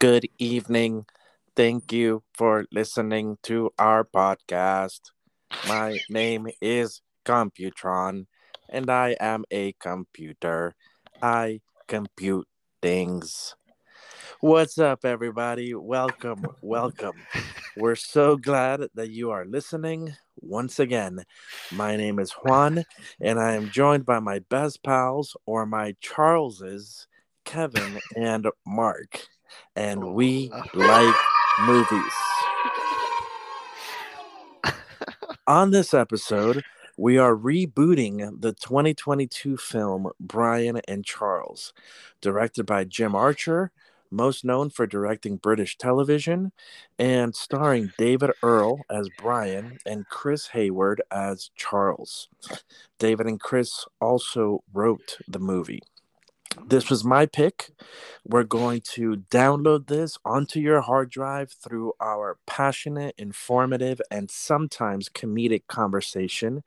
Good evening. Thank you for listening to our podcast. My name is Computron, and I am a computer. I compute things. What's up, everybody? Welcome, welcome. We're so glad that you are listening once again. My name is Juan, and I am joined by my best pals, or my Charleses, Kevin and Marc. And we oh. like movies. On this episode, we are rebooting the 2022 film Brian and Charles, directed by Jim Archer, most known for directing British television, and starring David Earl as Brian and Chris Hayward as Charles. David and Chris also wrote the movie. This was my pick. We're going to download this onto your hard drive through our passionate, informative, and sometimes comedic conversation.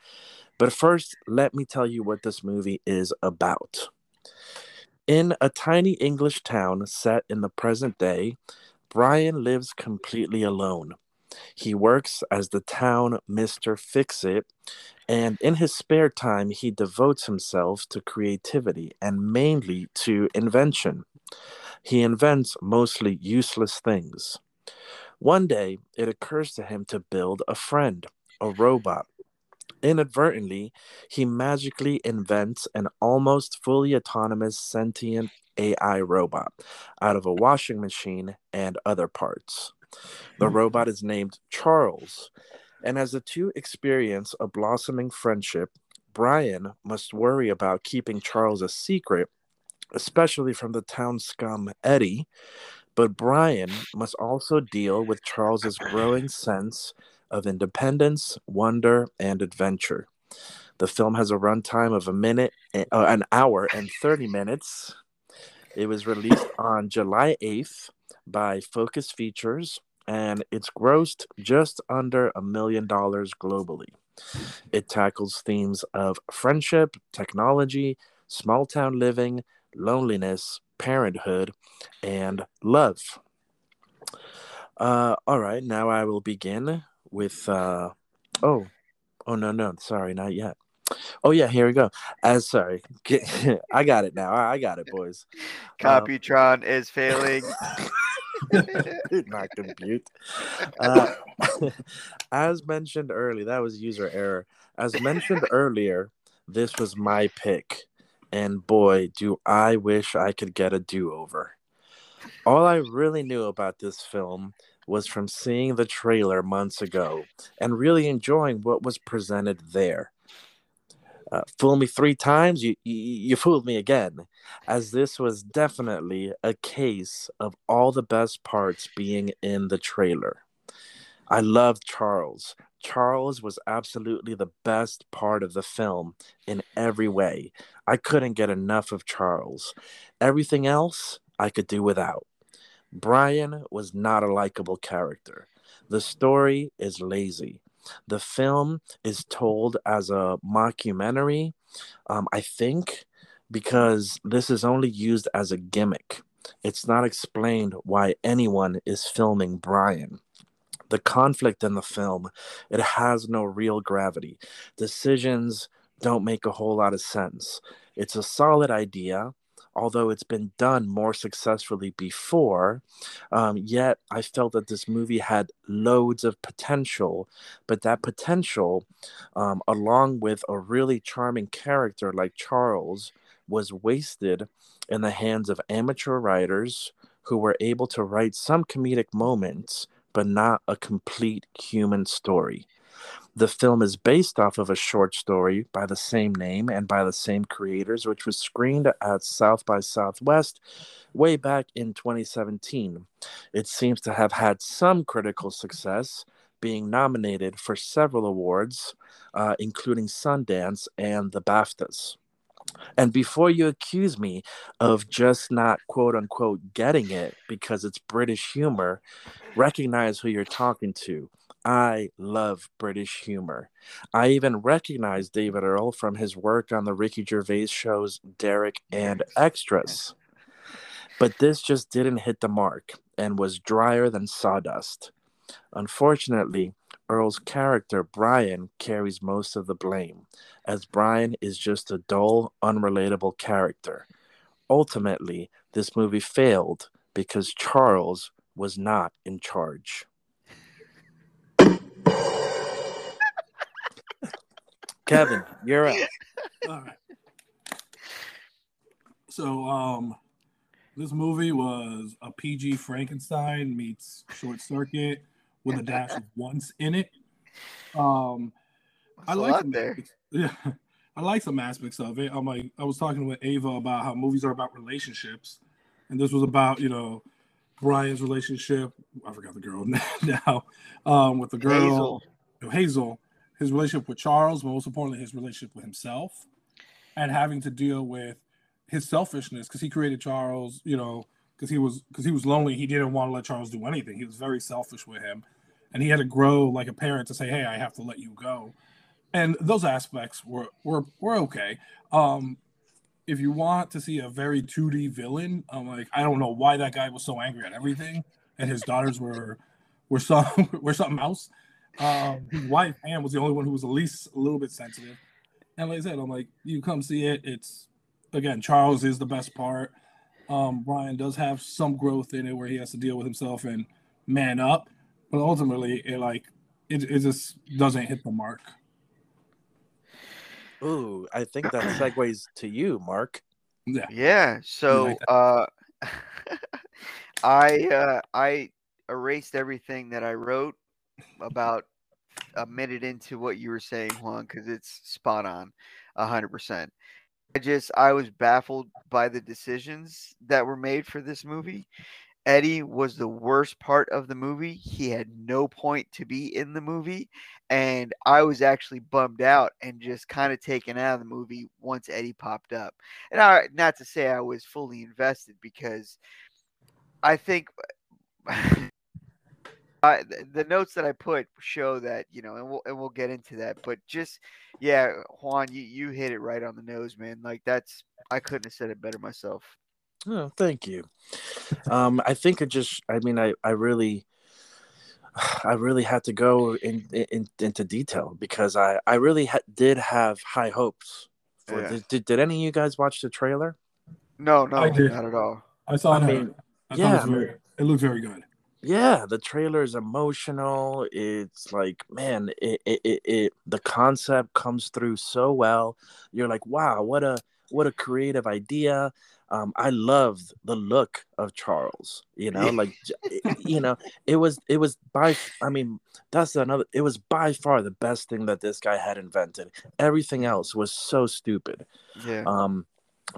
But first, let me tell you what this movie is about. In a tiny English town set in the present day, Brian lives completely alone. He works as the town Mr. Fix It, and in his spare time, he devotes himself to creativity and mainly to invention. He invents mostly useless things. One day, it occurs to him to build a friend, a robot. Inadvertently, he magically invents an almost fully autonomous sentient AI robot out of a washing machine and other parts. The hmm. robot is named Charles, and as the two experience a blossoming friendship, Brian must worry about keeping Charles a secret, especially from the town scum Eddie. But Brian must also deal with Charles's growing sense of independence, wonder, and adventure. The film has a runtime of a minute, uh, an hour and 30 minutes. It was released on July 8th by Focus Features and it's grossed just under a million dollars globally. It tackles themes of friendship, technology, small town living, loneliness, parenthood, and love. Uh, all right, now I will begin with. Uh, oh, oh no, no, sorry, not yet. Oh yeah, here we go. As sorry, I got it now. I got it, boys. Computron um, is failing. not compute. Uh, as mentioned earlier, that was user error. As mentioned earlier, this was my pick, and boy, do I wish I could get a do-over. All I really knew about this film was from seeing the trailer months ago and really enjoying what was presented there. Uh, fool me three times, you, you, you fooled me again, as this was definitely a case of all the best parts being in the trailer. I loved Charles. Charles was absolutely the best part of the film in every way. I couldn't get enough of Charles. Everything else I could do without. Brian was not a likable character. The story is lazy. The film is told as a mockumentary, um, I think, because this is only used as a gimmick. It's not explained why anyone is filming Brian. The conflict in the film, it has no real gravity. Decisions don't make a whole lot of sense. It's a solid idea, although it's been done more successfully before. Um, yet I felt that this movie had loads of potential, but that potential, um, along with a really charming character like Charles, was wasted in the hands of amateur writers who were able to write some comedic moments, but not a complete human story. The film is based off of a short story by the same name and by the same creators, which was screened at South by Southwest way back in 2017. It seems to have had some critical success, being nominated for several awards, uh, including Sundance and the BAFTAs. And before you accuse me of just not quote unquote getting it because it's British humor, recognize who you're talking to. I love British humor. I even recognize David Earl from his work on the Ricky Gervais shows Derek and Extras. But this just didn't hit the mark and was drier than sawdust. Unfortunately, Earl's character, Brian, carries most of the blame, as Brian is just a dull, unrelatable character. Ultimately, this movie failed because Charles was not in charge. Kevin, you're up. All right. So, um, this movie was a PG Frankenstein meets Short Circuit with a dash of once in it. Um, I like some there. Aspects, yeah, I like some aspects of it. I'm like, I was talking with Ava about how movies are about relationships, and this was about you know Brian's relationship. I forgot the girl now. Um, with the girl Hazel. Hazel, his relationship with Charles, but most importantly, his relationship with himself, and having to deal with his selfishness because he created Charles, you know, because he was because he was lonely. He didn't want to let Charles do anything. He was very selfish with him, and he had to grow like a parent to say, "Hey, I have to let you go." And those aspects were were were okay. Um, if you want to see a very 2D villain, I'm like, I don't know why that guy was so angry at everything, and his daughters were were some were something else. Um, his wife Anne was the only one who was at least a little bit sensitive. And like I said, I'm like, you come see it. It's again, Charles is the best part. Um, Brian does have some growth in it where he has to deal with himself and man up, but ultimately, it like it, it just doesn't hit the mark. Ooh, I think that segues to you, Marc. Yeah. Yeah. So, uh, I uh, I erased everything that I wrote about a minute into what you were saying, Juan, because it's spot on, hundred percent. I just I was baffled by the decisions that were made for this movie. Eddie was the worst part of the movie. He had no point to be in the movie. And I was actually bummed out and just kind of taken out of the movie once Eddie popped up. And I, not to say I was fully invested because I think Uh, the notes that I put show that you know, and we'll and we'll get into that. But just yeah, Juan, you you hit it right on the nose, man. Like that's I couldn't have said it better myself. Oh, thank you. Um, I think it just. I mean, I I really. I really had to go in, in into detail because I I really ha- did have high hopes. For yeah. did, did any of you guys watch the trailer? No, no, not at all. I saw. I mean, I yeah, it, very, it looked very good yeah the trailer is emotional it's like man it, it, it, it, the concept comes through so well you're like wow what a what a creative idea um, i loved the look of charles you know like you know it was it was by i mean that's another it was by far the best thing that this guy had invented. Everything else was so stupid. Yeah. Um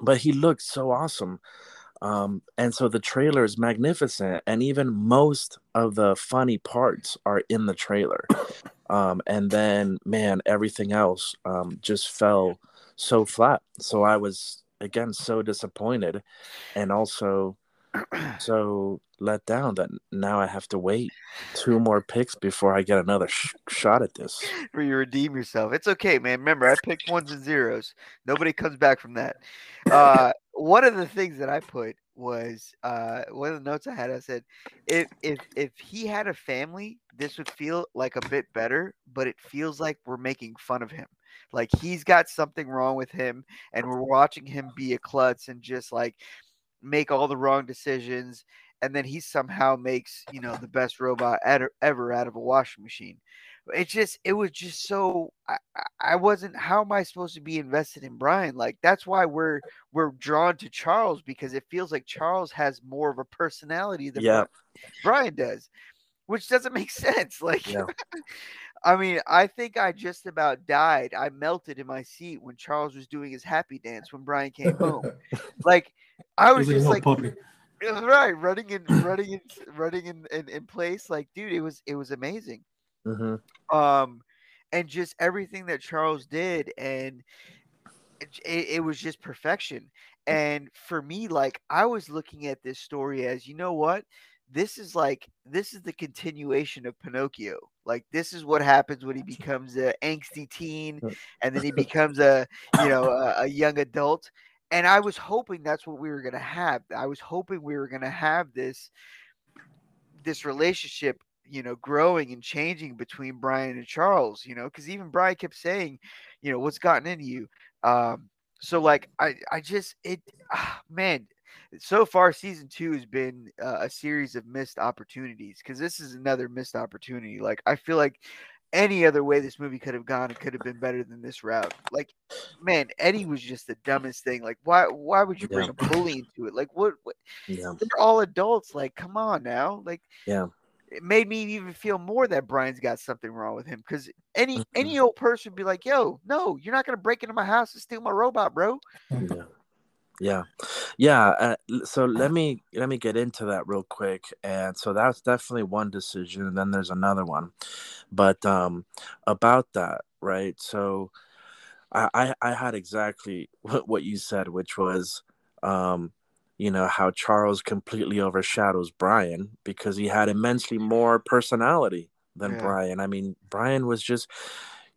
but he looked so awesome. Um, and so the trailer is magnificent, and even most of the funny parts are in the trailer. Um, and then, man, everything else um, just fell so flat. So I was again so disappointed, and also so let down that now I have to wait two more picks before I get another sh- shot at this. Where you redeem yourself. It's okay, man. Remember, I picked ones and zeros. Nobody comes back from that. Uh, one of the things that I put was uh, one of the notes I had. I said, if if if he had a family, this would feel like a bit better. But it feels like we're making fun of him. Like he's got something wrong with him, and we're watching him be a klutz and just like make all the wrong decisions and then he somehow makes you know the best robot ever out of a washing machine it just it was just so I, I wasn't how am i supposed to be invested in brian like that's why we're we're drawn to charles because it feels like charles has more of a personality than yeah. brian does which doesn't make sense like yeah. I mean, I think I just about died. I melted in my seat when Charles was doing his happy dance when Brian came home. like I was just like, puppy. right, running and running and running in, in, in place. Like, dude, it was it was amazing. Mm-hmm. Um, and just everything that Charles did, and it, it was just perfection. And for me, like I was looking at this story as, you know what, this is like this is the continuation of Pinocchio. Like this is what happens when he becomes an angsty teen, and then he becomes a you know a, a young adult. And I was hoping that's what we were gonna have. I was hoping we were gonna have this this relationship you know growing and changing between Brian and Charles. You know, because even Brian kept saying, you know, what's gotten into you. Um, so like I I just it ah, man so far season two has been uh, a series of missed opportunities because this is another missed opportunity like i feel like any other way this movie could have gone it could have been better than this route like man eddie was just the dumbest thing like why why would you bring yeah. a bully into it like what, what yeah. they're all adults like come on now like yeah it made me even feel more that Brian's got something wrong with him because any any mm-hmm. old person would be like, "Yo, no, you're not gonna break into my house and steal my robot, bro." Yeah yeah. Yeah uh, so let me let me get into that real quick and so that's definitely one decision and then there's another one. But um about that right? So i i, I had exactly what, what you said which was um you know how charles completely overshadows brian because he had immensely more personality than yeah. brian. I mean brian was just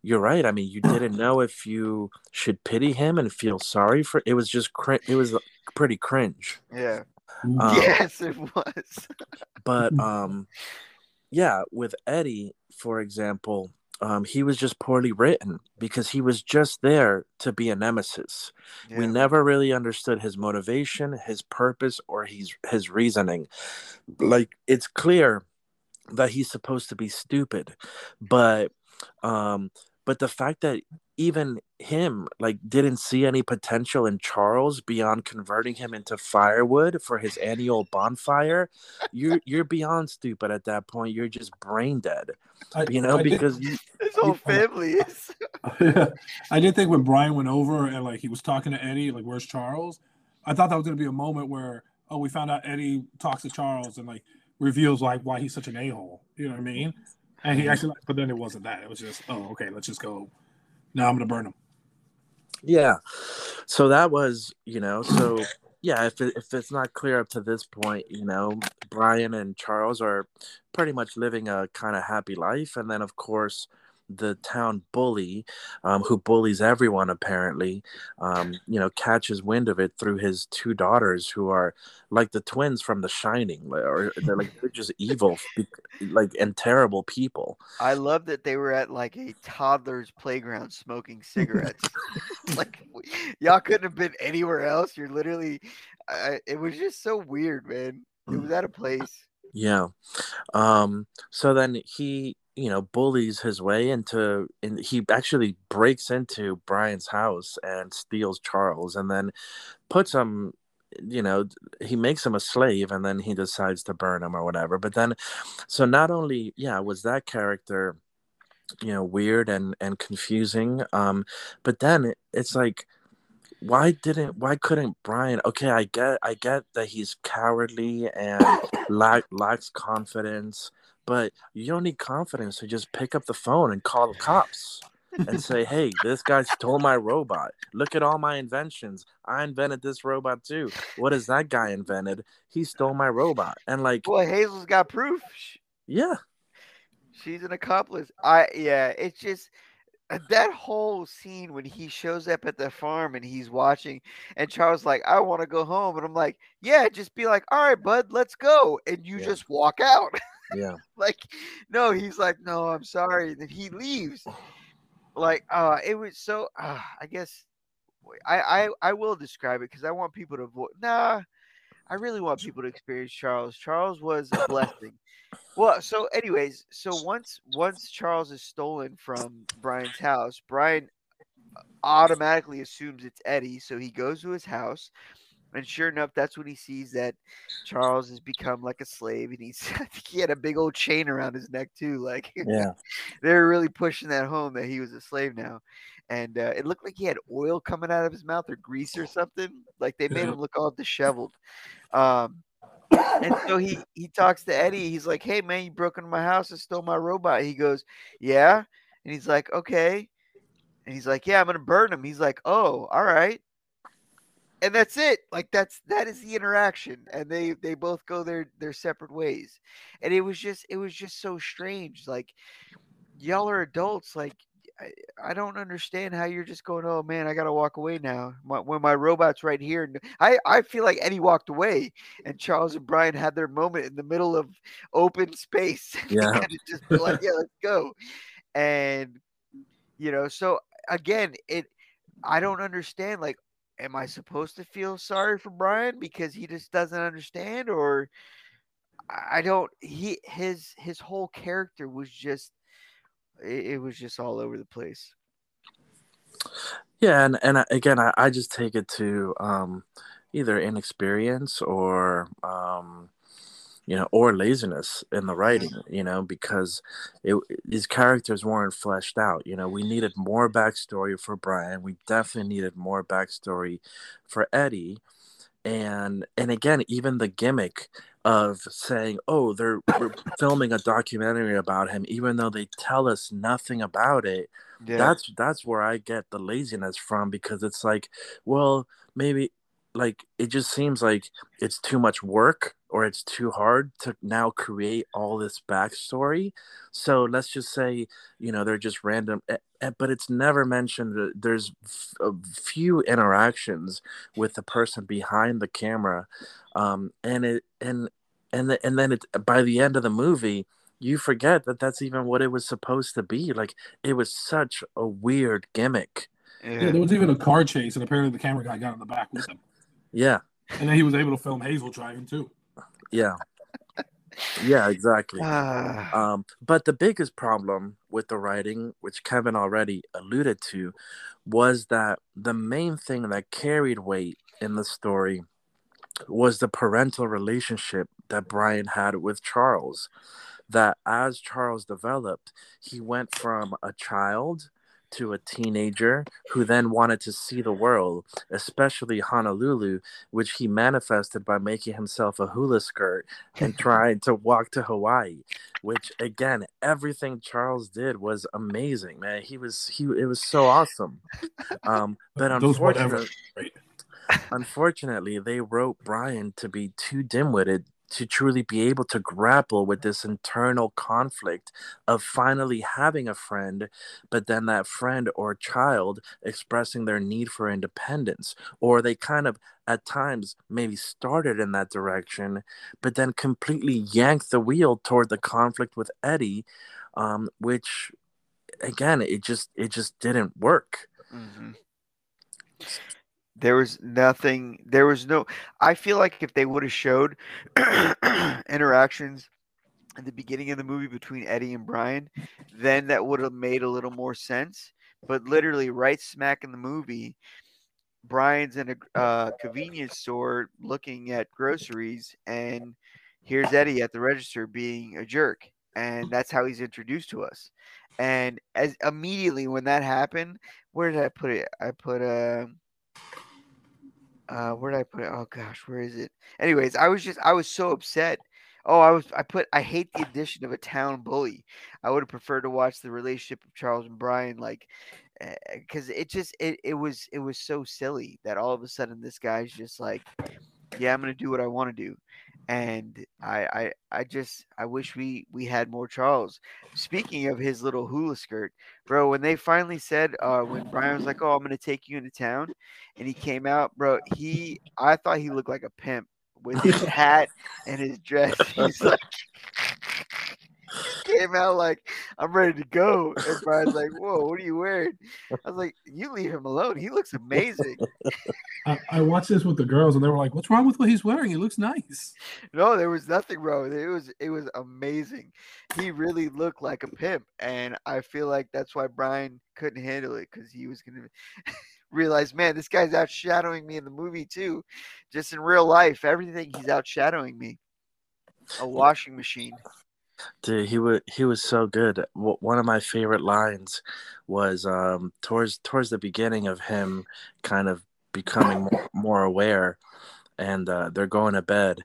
you're right. I mean, you didn't know if you should pity him and feel sorry for. It was just cr- it was pretty cringe. Yeah. Um, yes, it was. but um, yeah, with Eddie, for example, um, he was just poorly written because he was just there to be a nemesis. Yeah. We never really understood his motivation, his purpose, or his his reasoning. Like it's clear that he's supposed to be stupid, but um but the fact that even him like didn't see any potential in Charles beyond converting him into firewood for his annual bonfire, you're you're beyond stupid at that point. You're just brain dead. I, you know, I because did, you, his whole family is. yeah, I did think when Brian went over and like he was talking to Eddie, like, "Where's Charles?" I thought that was gonna be a moment where oh, we found out Eddie talks to Charles and like reveals like why he's such an a hole. You know what I mean? And he actually, but then it wasn't that. It was just, oh, okay, let's just go. Now I'm gonna burn him. Yeah. So that was, you know, so yeah, if it, if it's not clear up to this point, you know, Brian and Charles are pretty much living a kind of happy life, and then of course the town bully, um, who bullies everyone apparently, um, you know, catches wind of it through his two daughters, who are like the twins from The Shining, or they're like they're just evil, like and terrible people. I love that they were at like a toddler's playground smoking cigarettes. like y'all couldn't have been anywhere else. You're literally, I, it was just so weird, man. It was at a place. Yeah. Um, so then he you know bullies his way into and he actually breaks into brian's house and steals charles and then puts him you know he makes him a slave and then he decides to burn him or whatever. But then so not only yeah was that character you know weird and and confusing um but then it, it's like why didn't why couldn't Brian okay I get I get that he's cowardly and lack, lacks confidence but you don't need confidence to just pick up the phone and call the cops and say, "Hey, this guy stole my robot. Look at all my inventions. I invented this robot too. What has that guy invented? He stole my robot." And like, well, Hazel's got proof. Yeah, she's an accomplice. I yeah, it's just uh, that whole scene when he shows up at the farm and he's watching and Charles like I want to go home and I'm like yeah just be like all right bud let's go and you yeah. just walk out yeah. like, no, he's like, no, I'm sorry. Then he leaves. Like, uh, it was so. Uh, I guess I I I will describe it because I want people to avoid. Nah, I really want people to experience Charles. Charles was a blessing. well, so anyways, so once once Charles is stolen from Brian's house, Brian automatically assumes it's Eddie, so he goes to his house. And sure enough, that's when he sees that Charles has become like a slave, and he's I think he had a big old chain around his neck too. Like, yeah, they're really pushing that home that he was a slave now, and uh, it looked like he had oil coming out of his mouth or grease or something. Like they made him look all disheveled. Um, and so he he talks to Eddie. He's like, "Hey man, you broke into my house and stole my robot." He goes, "Yeah," and he's like, "Okay," and he's like, "Yeah, I'm gonna burn him." He's like, "Oh, all right." And that's it like that's that is the interaction and they they both go their their separate ways and it was just it was just so strange like y'all are adults like I, I don't understand how you're just going oh man i gotta walk away now my, when my robot's right here i i feel like eddie walked away and charles and brian had their moment in the middle of open space yeah. just like yeah let's go and you know so again it i don't understand like am I supposed to feel sorry for Brian because he just doesn't understand or I don't he his his whole character was just it, it was just all over the place. Yeah, and and again I, I just take it to um either inexperience or um you know, or laziness in the writing, you know, because it, these characters weren't fleshed out. You know, we needed more backstory for Brian. We definitely needed more backstory for Eddie, and and again, even the gimmick of saying, "Oh, they're filming a documentary about him," even though they tell us nothing about it. Yeah. That's that's where I get the laziness from because it's like, well, maybe like it just seems like it's too much work or it's too hard to now create all this backstory. So let's just say, you know, they're just random, but it's never mentioned. There's a few interactions with the person behind the camera, um, and it and and the, and then it by the end of the movie, you forget that that's even what it was supposed to be. Like it was such a weird gimmick. Yeah, yeah there was even a car chase, and apparently the camera guy got in the back with him. Yeah. And then he was able to film Hazel driving too. Yeah. Yeah, exactly. um, but the biggest problem with the writing, which Kevin already alluded to, was that the main thing that carried weight in the story was the parental relationship that Brian had with Charles. That as Charles developed, he went from a child to a teenager who then wanted to see the world, especially Honolulu, which he manifested by making himself a hula skirt and trying to walk to Hawaii. Which again, everything Charles did was amazing, man. He was he it was so awesome. Um, but unfortunately, unfortunately, they wrote Brian to be too dim-witted to truly be able to grapple with this internal conflict of finally having a friend, but then that friend or child expressing their need for independence, or they kind of at times maybe started in that direction, but then completely yanked the wheel toward the conflict with Eddie, um, which again, it just it just didn't work. Mm-hmm. There was nothing. There was no. I feel like if they would have showed interactions in the beginning of the movie between Eddie and Brian, then that would have made a little more sense. But literally, right smack in the movie, Brian's in a uh, convenience store looking at groceries, and here's Eddie at the register being a jerk, and that's how he's introduced to us. And as immediately when that happened, where did I put it? I put a. Uh, uh, where did I put it? Oh gosh, where is it? Anyways, I was just I was so upset. Oh, I was I put I hate the addition of a town bully. I would have preferred to watch the relationship of Charles and Brian, like, because eh, it just it it was it was so silly that all of a sudden this guy's just like, yeah, I'm gonna do what I want to do, and I, I I just I wish we we had more Charles. Speaking of his little hula skirt, bro, when they finally said uh, when Brian was like, "Oh, I'm gonna take you into town," and he came out, bro, he I thought he looked like a pimp with his hat and his dress. He's like came out like I'm ready to go. And Brian's like, "Whoa, what are you wearing?" I was like, "You leave him alone. He looks amazing." I, I, watched this with the girls, and they were like, "What's wrong with what he's wearing? He looks nice." No, there was nothing wrong. It was it was amazing. He really looked like a pimp, and I feel like that's why Brian couldn't handle it because he was gonna. realize, man, this guy's outshadowing me in the movie too. Just in real life, everything he's outshadowing me. A washing machine. Dude, he was he was so good. One of my favorite lines was um, towards towards the beginning of him kind of becoming more, more aware, and uh, they're going to bed,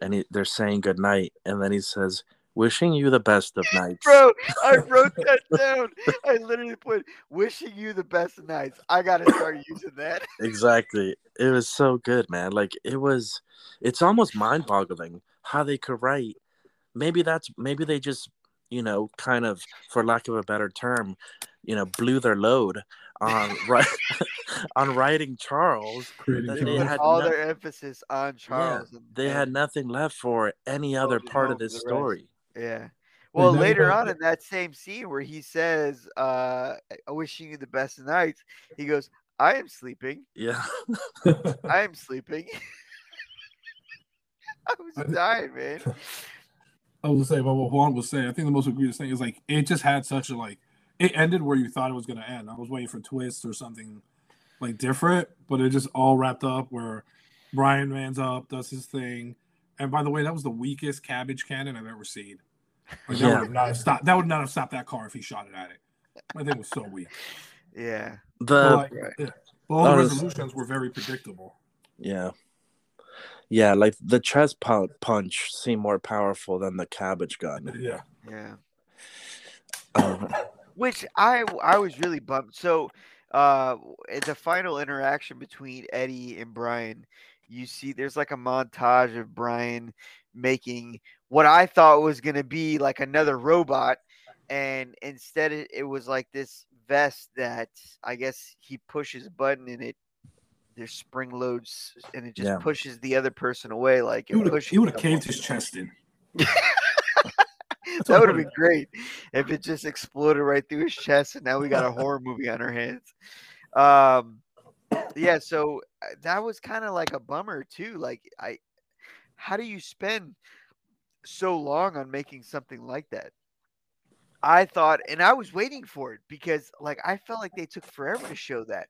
and he, they're saying good night, and then he says, Wishing you the best of nights. Bro, I wrote that down. I literally put wishing you the best of nights. I gotta start using that. exactly. It was so good, man. Like it was it's almost mind boggling how they could write. Maybe that's maybe they just, you know, kind of for lack of a better term, you know, blew their load on right on writing Charles. They, they had all no- their emphasis on Charles. Yeah, they and- had nothing left for any other part of this story. Yeah. Well, later on in that same scene where he says, uh, wishing you the best of nights, he goes, I am sleeping. Yeah. I am sleeping. I was dying, man. I was gonna say, but what Juan was saying, I think the most egregious thing is like it just had such a like it ended where you thought it was gonna end. I was waiting for twists or something like different, but it just all wrapped up where Brian mans up, does his thing. And by the way, that was the weakest cabbage cannon I've ever seen. Like, yeah. that would not have stopped. That would not have stopped that car if he shot it at it. My thing was so weak. Yeah. The but, like, yeah. all the resolutions were very predictable. Yeah. Yeah, like the chest punch seemed more powerful than the cabbage gun. Yeah. Yeah. Um, Which I I was really bummed. So, uh, the final interaction between Eddie and Brian, you see, there's like a montage of Brian making what I thought was going to be like another robot. And instead, it, it was like this vest that I guess he pushes a button and it there's spring loads and it just yeah. pushes the other person away. Like he would have caved his chest in. that would have been great if it just exploded right through his chest and now we got a horror movie on our hands. Um, yeah, so uh, that was kind of like a bummer too. Like I, how do you spend so long on making something like that? I thought, and I was waiting for it because, like, I felt like they took forever to show that.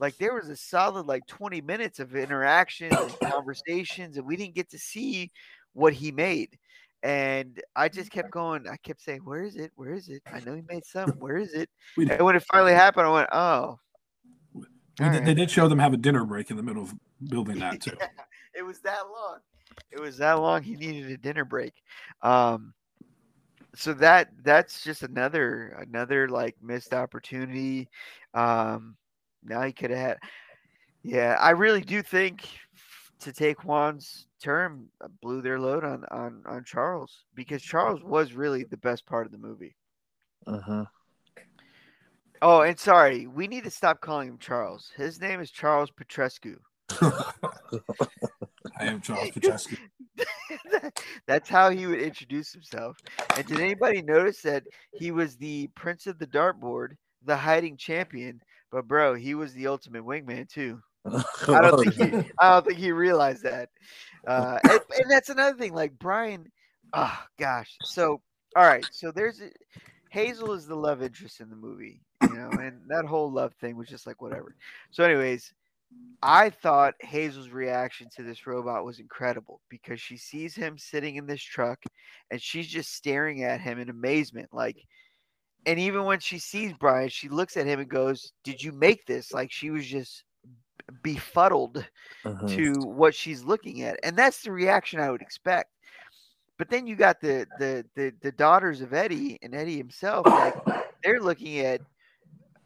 Like, there was a solid, like, 20 minutes of interactions and conversations, and we didn't get to see what he made. And I just kept going. I kept saying, Where is it? Where is it? I know he made some. Where is it? And when it finally happened, I went, Oh. Right. They did show them have a dinner break in the middle of building that, too. yeah, it was that long it was that long he needed a dinner break. Um, so that that's just another another like missed opportunity. Um, now he could have had. Yeah, I really do think to take Juan's term uh, blew their load on on on Charles because Charles was really the best part of the movie. Uh huh. Oh, and sorry, we need to stop calling him Charles. His name is Charles Petrescu. I am Charles Petrescu. That's how he would introduce himself. And did anybody notice that he was the Prince of the Dartboard, the hiding champion? But bro, he was the ultimate wingman too. I don't think he. I don't think he realized that. Uh, and, and that's another thing. Like Brian. Oh gosh. So all right. So there's a, Hazel is the love interest in the movie, you know, and that whole love thing was just like whatever. So, anyways, I thought Hazel's reaction to this robot was incredible because she sees him sitting in this truck and she's just staring at him in amazement. Like, and even when she sees Brian, she looks at him and goes, Did you make this? Like, she was just befuddled uh-huh. to what she's looking at. And that's the reaction I would expect. But then you got the the the, the daughters of Eddie and Eddie himself, like they're looking at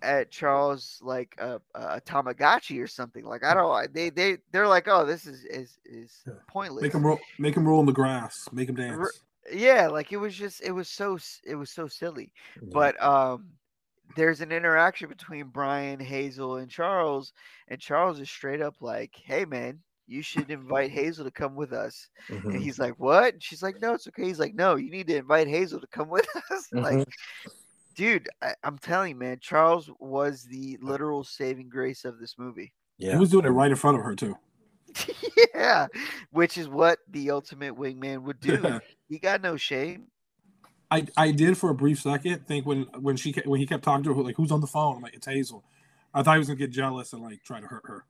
at Charles like a, a Tamagotchi or something. Like I don't. They they they're like, oh, this is is is pointless. Make him roll. Make him roll in the grass. Make him dance. Yeah, like it was just it was so it was so silly. Yeah. But um, there's an interaction between Brian, Hazel, and Charles, and Charles is straight up like, hey man. You should invite Hazel to come with us. Mm-hmm. And he's like, What? And she's like, No, it's okay. He's like, No, you need to invite Hazel to come with us. Mm-hmm. Like dude, I, am telling you, man, Charles was the literal saving grace of this movie. Yeah, he was doing it right in front of her too. yeah, which is what the ultimate wingman would do. He got no shame. I, I did for a brief second think when when she when he kept talking to her like who's on the phone I'm like it's Hazel, I thought he was gonna get jealous and like try to hurt her,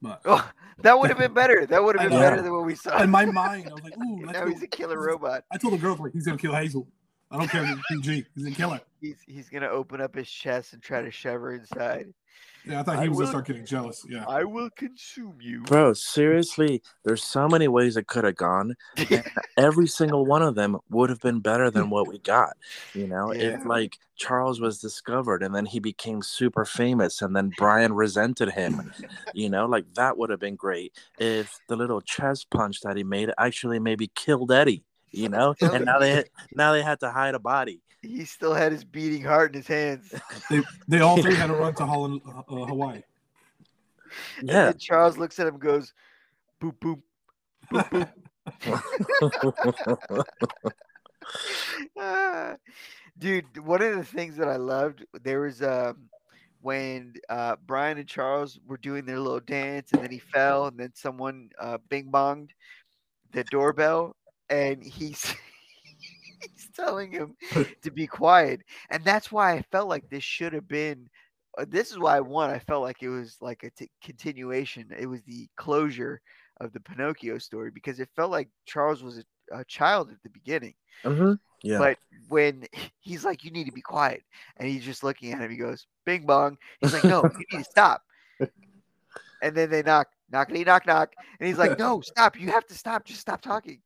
but oh, that would have been better. That would have been better than what we saw. In my mind, I was like, ooh, now he's a killer robot. I told the girl like he's gonna kill Hazel. I don't care if he's PG. He's gonna kill her. He's he's gonna open up his chest and try to shove her inside. Yeah, I thought he I was will, gonna start getting jealous. Yeah. I will consume you. Bro, seriously, there's so many ways it could have gone. every single one of them would have been better than what we got. You know, yeah. if like Charles was discovered and then he became super famous and then Brian resented him, you know, like that would have been great. If the little chest punch that he made actually maybe killed Eddie, you know, and now they now they had to hide a body he still had his beating heart in his hands. They, they all three had to run to Holland, uh, Hawaii. Yeah. Charles looks at him, goes, boop boop, boop boop. dude, one of the things that I loved there was um, when uh, Brian and Charles were doing their little dance, and then he fell, and then someone uh, bing bonged the doorbell, and he's he's telling him to be quiet. And that's why I felt like this should have been. Uh, this is why I won. I felt like it was like a t- continuation. It was the closure of the Pinocchio story because it felt like Charles was a, a child at the beginning. Mm-hmm. Yeah. But when he's like, "You need to be quiet," and he's just looking at him, he goes, "Bing bong." He's like, "No, you need to stop." And then they knock, knockity knock knock, and he's like, "No, stop! You have to stop! Just stop talking."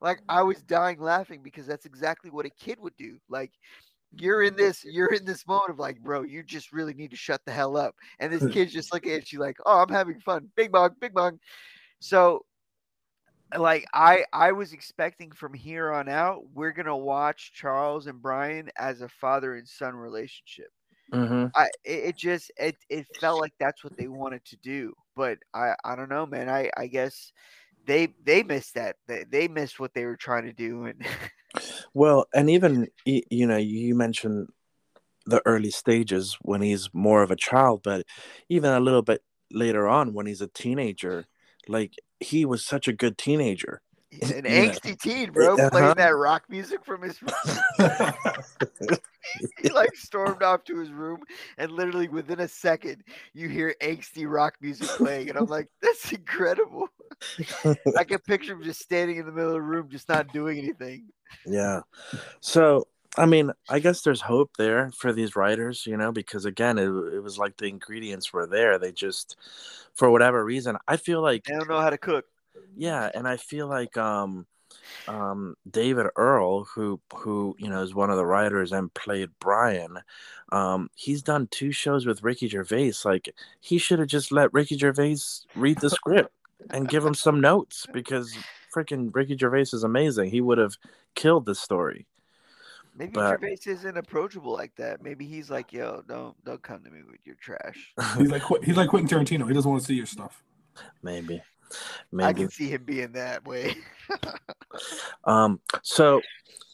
Like I was dying laughing because that's exactly what a kid would do. Like you're in this, you're in this mode of like, bro, you just really need to shut the hell up. And this kid's just looking at you like, oh, I'm having fun. Big bong, big bong. So like I I was expecting from here on out, we're gonna watch Charles and Brian as a father and son relationship. Mm-hmm. I it, just it it felt like that's what they wanted to do, but I I don't know, man. I I guess they they missed that. They they missed what they were trying to do, and well, and even you know you mentioned the early stages when he's more of a child, but even a little bit later on when he's a teenager, like he was such a good teenager an angsty teen, bro, uh-huh. playing that rock music from his room. he like stormed off to his room, and literally within a second, you hear angsty rock music playing, and I'm like, that's incredible. I can picture him just standing in the middle of the room, just not doing anything. Yeah. So I mean, I guess there's hope there for these writers, you know, because again, it, it was like the ingredients were there. They just, for whatever reason, I feel like they don't know how to cook. Yeah, and I feel like um, um, David Earl, who who you know is one of the writers and played Brian, um, he's done two shows with Ricky Gervais. Like he should have just let Ricky Gervais read the script and give him some notes because freaking Ricky Gervais is amazing. He would have killed the story. Maybe but, Gervais isn't approachable like that. Maybe he's like, "Yo, don't don't come to me with your trash." he's like he's like Quentin Tarantino. He doesn't want to see your stuff. Maybe. Maybe. I can see him being that way. um. So,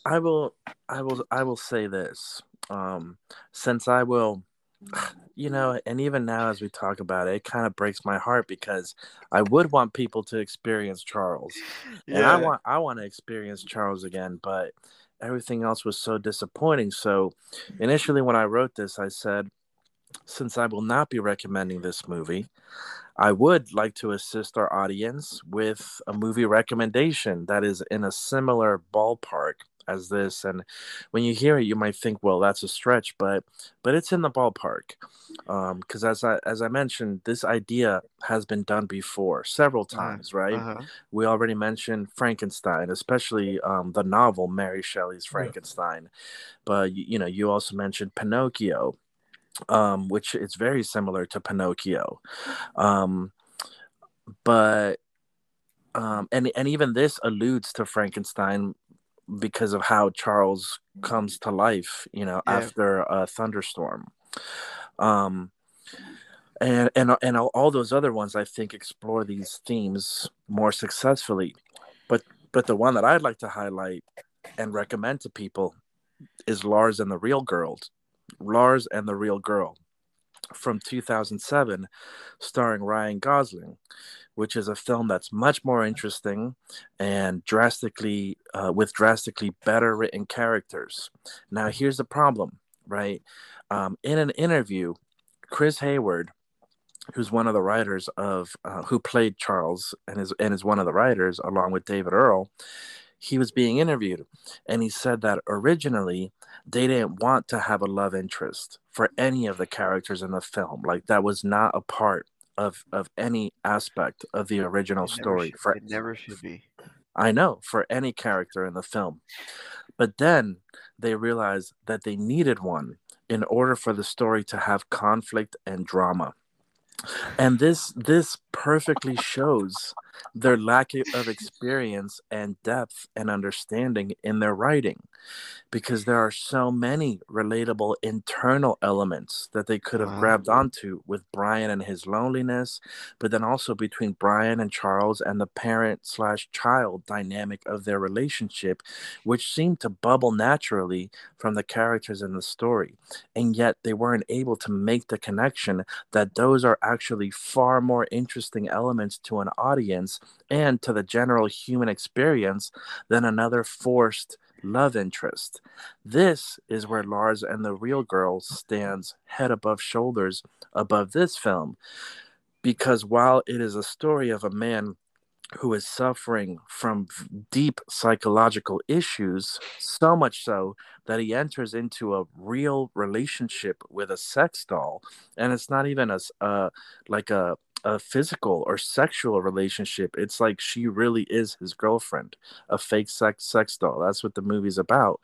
I will. I will. I will say this. Um. Since I will. You know, and even now as we talk about it, it kind of breaks my heart because I would want people to experience Charles, yeah. and I want I want to experience Charles again, but everything else was so disappointing. So, initially when I wrote this, I said, since I will not be recommending this movie, I would like to assist our audience with a movie recommendation that is in a similar ballpark as this. And when you hear it you might think well that's a stretch but but it's in the ballpark. Because um, as I as I mentioned this idea has been done before several uh-huh, times right? uh-huh. we already mentioned Frankenstein especially um, the novel Mary Shelley's Frankenstein. Yeah. but you, you know you also mentioned Pinocchio um, which is very similar to Pinocchio. Um, but um, and and even this alludes to Frankenstein because of how Charles comes to life, you know, yeah. after a thunderstorm. Um, and and and all those other ones I think explore these themes more successfully. But but the one that I'd like to highlight and recommend to people is Lars and the Real Girls Lars and the Real Girl from 2007, starring Ryan Gosling, which is a film that's much more interesting and drastically, uh, with drastically better written characters. Now, here's the problem, right? Um, in an interview, Chris Hayward, who's one of the writers of, uh, who played Charles and is, and is one of the writers along with David Earl, he was being interviewed and he said that originally they didn't want to have a love interest for any of the characters in the film like that was not a part of of any aspect of the original story should, for it never should be. I know for any character in the film. But then they realized that they needed one in order for the story to have conflict and drama. And this this perfectly shows their lack of experience and depth and understanding in their writing because there are so many relatable internal elements that they could have Wow. grabbed onto with Brian and his loneliness, but then also between Brian and Charles and the parent slash child dynamic of their relationship, which seemed to bubble naturally from the characters in the story. And yet they weren't able to make the connection that those are actually far more interesting elements to an audience and to the general human experience than another forced love interest. This is where Lars and the real girl stands head above shoulders above this film. Because while it is a story of a man who is suffering from deep psychological issues, so much so that he enters into a real relationship with a sex doll, and it's not even a uh, like a a physical or sexual relationship. It's like she really is his girlfriend, a fake sex sex doll. That's what the movie's about.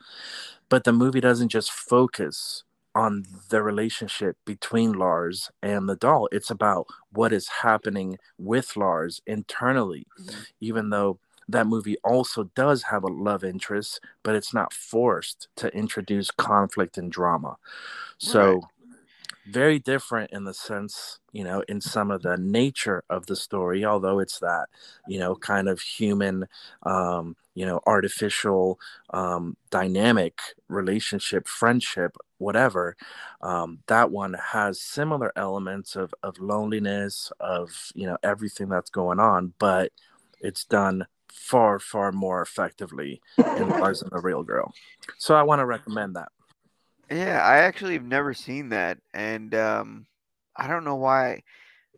But the movie doesn't just focus on the relationship between Lars and the doll. It's about what is happening with Lars internally, mm-hmm. even though that movie also does have a love interest, but it's not forced to introduce conflict and drama. So, Right. Very different in the sense, you know, in some of the nature of the story, although it's that, you know, kind of human, um, you know, artificial, um, dynamic relationship, friendship, whatever. Um, that one has similar elements of, of loneliness, of, you know, everything that's going on, but it's done far, far more effectively in Lars and the Real Girl. So I want to recommend that. Yeah, I actually have never seen that, and um, I don't know why.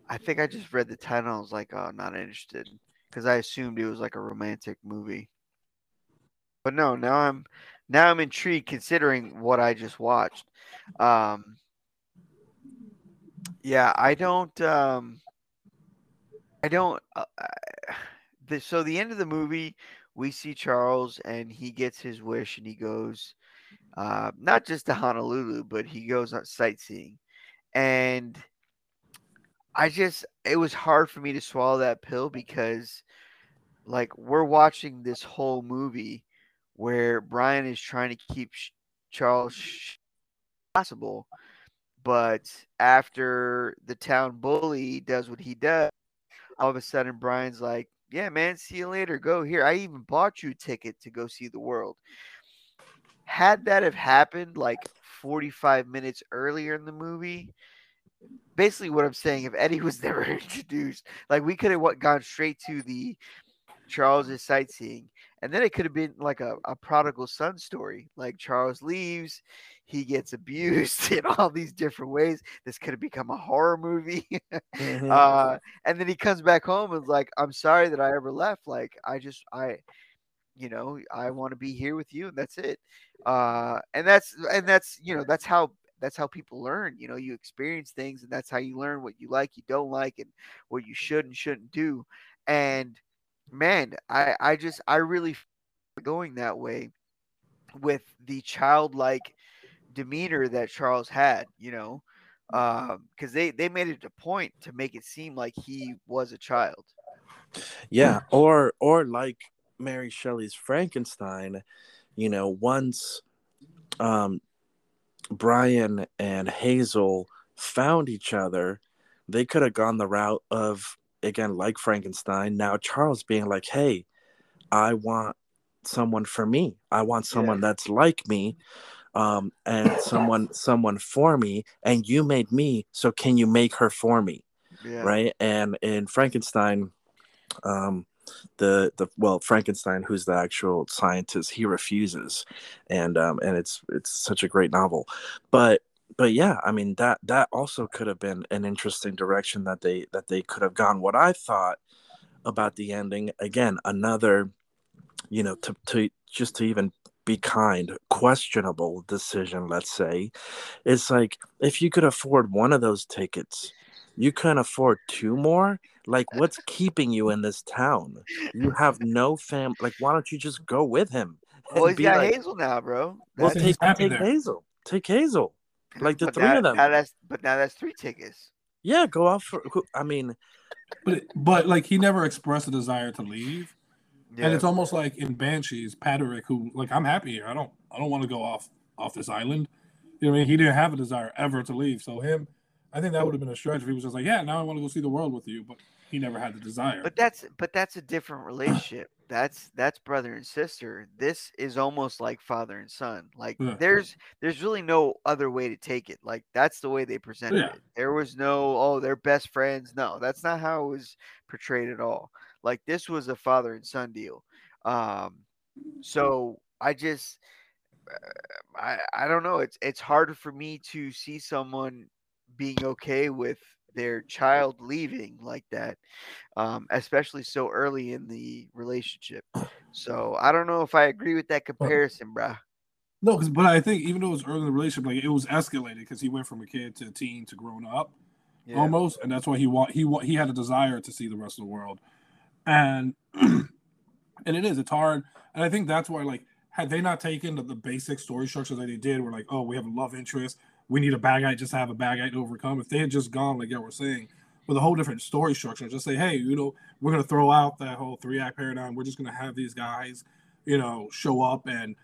I think I just read the title. I was like, "Oh, not interested," because I assumed it was like a romantic movie. But no, now I'm now I'm intrigued considering what I just watched. Um, yeah, I don't. Um, I don't. Uh, the, so the end of the movie, we see Charles, and he gets his wish, and he goes, uh, not just to Honolulu, but he goes on sightseeing, and I just it was hard for me to swallow that pill because, like, we're watching this whole movie where Brian is trying to keep Charles possible, but after the town bully does what he does, all of a sudden Brian's like, "Yeah, man, see you later. Go here. I even bought you a ticket to go see the world." Had that have happened like 45 minutes earlier in the movie, basically what I'm saying, if Eddie was never introduced, like we could have what gone straight to the Charles's sightseeing, and then it could have been like a, a prodigal son story. Like Charles leaves, he gets abused in all these different ways. This could have become a horror movie. Mhm. uh, and then he comes back home and like, "I'm sorry that I ever left. Like I just I, you know, I want to be here with you, and that's it." Uh, and that's and that's you know that's how that's how people learn. You know, you experience things, and that's how you learn what you like, you don't like, and what you should and shouldn't do. And man, I I just I really going that way with the childlike demeanor that Charles had. You know, because they they made it a point to make it seem like he was a child. Yeah, or or like Mary Shelley's Frankenstein, you know, once um Brian and Hazel found each other, they could have gone the route of again like Frankenstein, now Charles being like, "Hey, I want someone for me. I want someone that's like me." Um, and someone someone for me and you made me so can you make her for me Yeah. right and in frankenstein um the the well frankenstein who's the actual scientist he refuses and um and it's it's such a great novel but but yeah i mean that that also could have been an interesting direction that they that they could have gone what i thought about the ending again another you know, to to just to even be kind, questionable decision, let's say. It's like if you could afford one of those tickets, you can't afford two more. Like, what's keeping you in this town? You have no fam. Like, why don't you just go with him? Well, he's got like, Hazel now, bro. Well, take, take Hazel. Take Hazel. Like the but three now, of them. Now that's but now that's three tickets. Yeah, go out for. I mean, but but like he never expressed a desire to leave. Yeah. And it's almost like in Banshees, Patrick, who like I'm happy here. I don't I don't want to go off off this island. You know, what I mean, he didn't have a desire ever to leave. So him, I think that would have been a stretch if he was just like, yeah, now I want to go see the world with you, but he never had the desire. But that's but that's a different relationship. that's that's brother and sister. This is almost like father and son. Like yeah. there's there's really no other way to take it. Like that's the way they presented yeah. it. There was no oh they're best friends. No, that's not how it was portrayed at all. Like this was a father and son deal. Um, so I just uh, I I don't know. It's it's harder for me to see someone being okay with their child leaving like that, um, especially so early in the relationship. So I don't know if I agree with that comparison, bruh. No, because but I think even though it was early in the relationship, like it was escalated because he went from a kid to a teen to grown up, yeah. almost, and that's why he want he want he had a desire to see the rest of the world and and it is it's hard and i think that's why like had they not taken the, the basic story structure that they did where like oh we have a love interest we need a bad guy just have a bad guy to overcome if they had just gone like yeah we're saying with a whole different story structure just say hey you know we're going to throw out that whole three act paradigm we're just going to have these guys you know show up and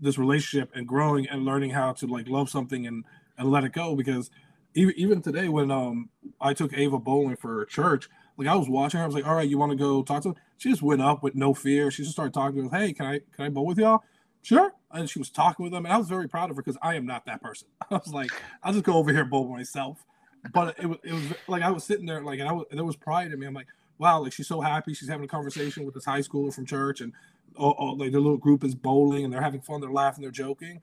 this relationship and growing and learning how to like love something and and let it go because even, even today when um i took ava bowling for church like I was watching her, I was like, "All right, you want to go talk to?" Her? She just went up with no fear. She just started talking to them. Hey, can I can I bowl with y'all? Sure. And she was talking with them, and I was very proud of her because I am not that person. I was like, I'll just go over here and bowl myself. But it was it was like I was sitting there like, and I was there was pride in me. I'm like, wow, like she's so happy. She's having a conversation with this high schooler from church, and oh, oh, like the little group is bowling, and they're having fun. They're laughing. They're joking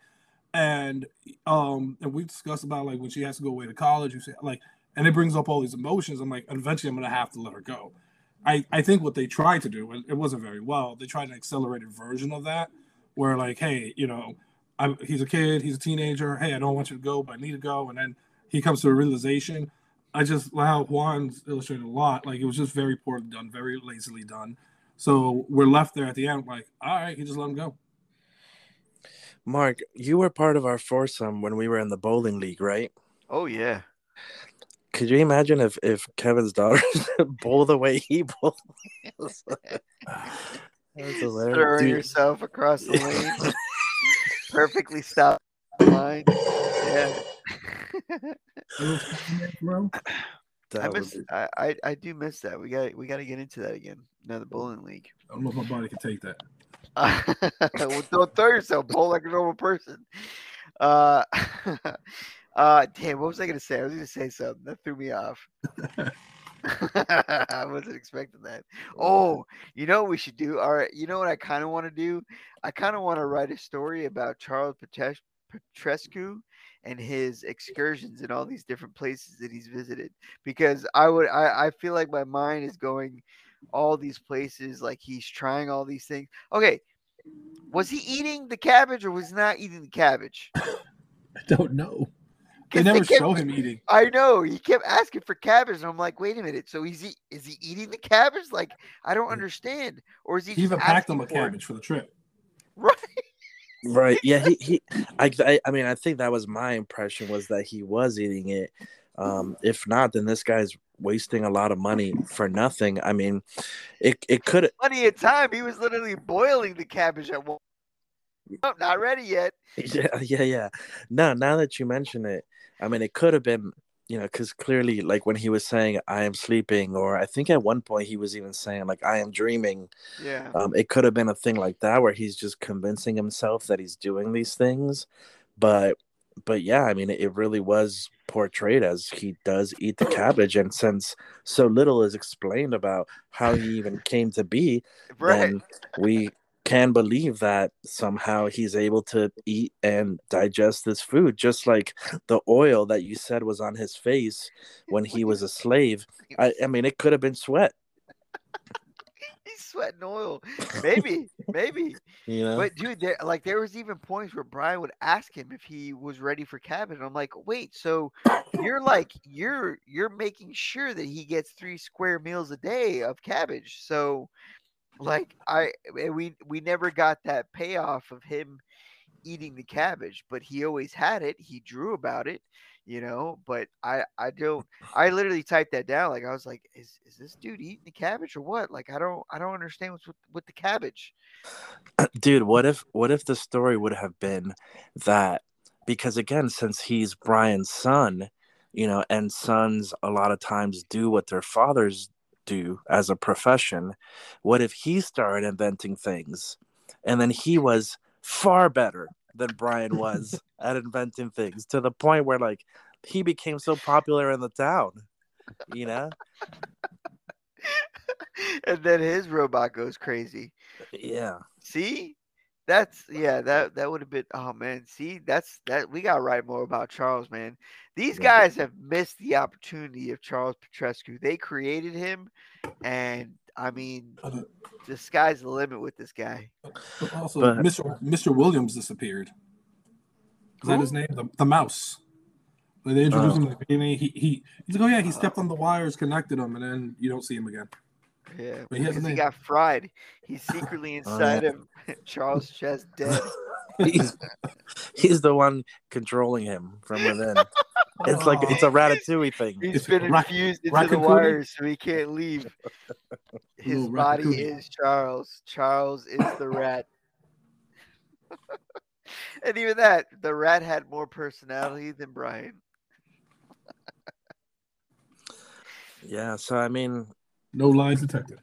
and um and we discussed about like when she has to go away to college you say like and it brings up all these emotions. I'm like, eventually, I'm to have to let her go. I, I think what they tried to do, it wasn't very well. They tried an accelerated version of that, where like, hey, you know, I, he's a kid, he's a teenager. Hey, I don't want you to go, but I need to go. And then he comes to a realization. I just how Juan's illustrated a lot. Like it was just very poorly done, very lazily done. So we're left there at the end, like, all right, he just let him go. Marc, you were part of our foursome when we were in the bowling league, right? Oh yeah could you imagine if if Kevin's daughter bowl the way he bowls? Throwing yourself across the lane, perfectly stopped line. Yeah. I miss. I, I, I do miss that. We got we got to get into that again. Another bowling league. I don't know if my body can take that. well, don't throw yourself. Bowl like a normal person. Uh, uh, damn, what was I gonna say? I was gonna say something that threw me off. I wasn't expecting that. Oh, you know what we should do? All right, you know what I kind of want to do? I kind of want to write a story about Charles Petrescu and his excursions in all these different places that he's visited because I would I, I feel like my mind is going all these places like he's trying all these things. Okay, was he eating the cabbage or was he not eating the cabbage? I don't know. They never they kept, show him eating. I know. He kept asking for cabbage, and I'm like, wait a minute. So is he is he eating the cabbage? Like, I don't understand. Or is he? He even packed him a cabbage for the trip. Right. Right. Yeah. He. he I, I. I mean, I think that was my impression was that he was eating it. Um, if not, then this guy's wasting a lot of money for nothing. I mean, it it could money at time. He was literally boiling the cabbage at one. Oh, not ready yet. Yeah, yeah, yeah. No, now that you mention it, I mean, it could have been, you know, because clearly, like when he was saying, I am sleeping, or I think at one point he was even saying, like, I am dreaming. Yeah. Um, it could have been a thing like that where he's just convincing himself that he's doing these things. But, but yeah, I mean, it really was portrayed as he does eat the cabbage. And since so little is explained about how he even came to be, right. then we can believe that somehow he's able to eat and digest this food just like the oil that you said was on his face when he was a slave i, I mean it could have been sweat He's sweating oil. Maybe, maybe. You know? But dude, there like there was even points where Brian would ask him if he was ready for cabbage. And I'm like, wait, so you're like you're you're making sure that he gets three square meals a day of cabbage. So like I eh, we we never got that payoff of him eating the cabbage, but he always had it. He drew about it you know. But I I don't I literally typed that down. Like I was like, is is this dude eating the cabbage or what? Like I don't I don't understand what's with, with the cabbage. Dude, what if what if the story would have been that because again, since he's Brian's son, you know, and sons a lot of times do what their fathers do as a profession. What if he started inventing things and then he was far better than Brian was at inventing things to the point where like he became so popular in the town, you know? and then his robot goes crazy. Yeah. See? That's yeah, that that would have been oh man. See, that's that we gotta write more about Charles, man. These yeah. guys have missed the opportunity of Charles Petrescu. They created him and I mean the sky's the limit with this guy. Also, but, Mr. Mr. Williams disappeared. Is that his name? The, the mouse. Like they introduced oh. him in the beginning. He, he he's like, oh yeah, he stepped oh. on the wires, connected them, and then you don't see him again. Yeah, because he, got fried. He's secretly oh, inside oh, of Charles Chest dead. he's he's the one controlling him from within. It's like it's a ratatouille thing. He's it's been infused into the wires, so he can't leave. His body is Charles. Charles is the rat. and even that, the rat had more personality than Brian. yeah, so I mean, no lies detected.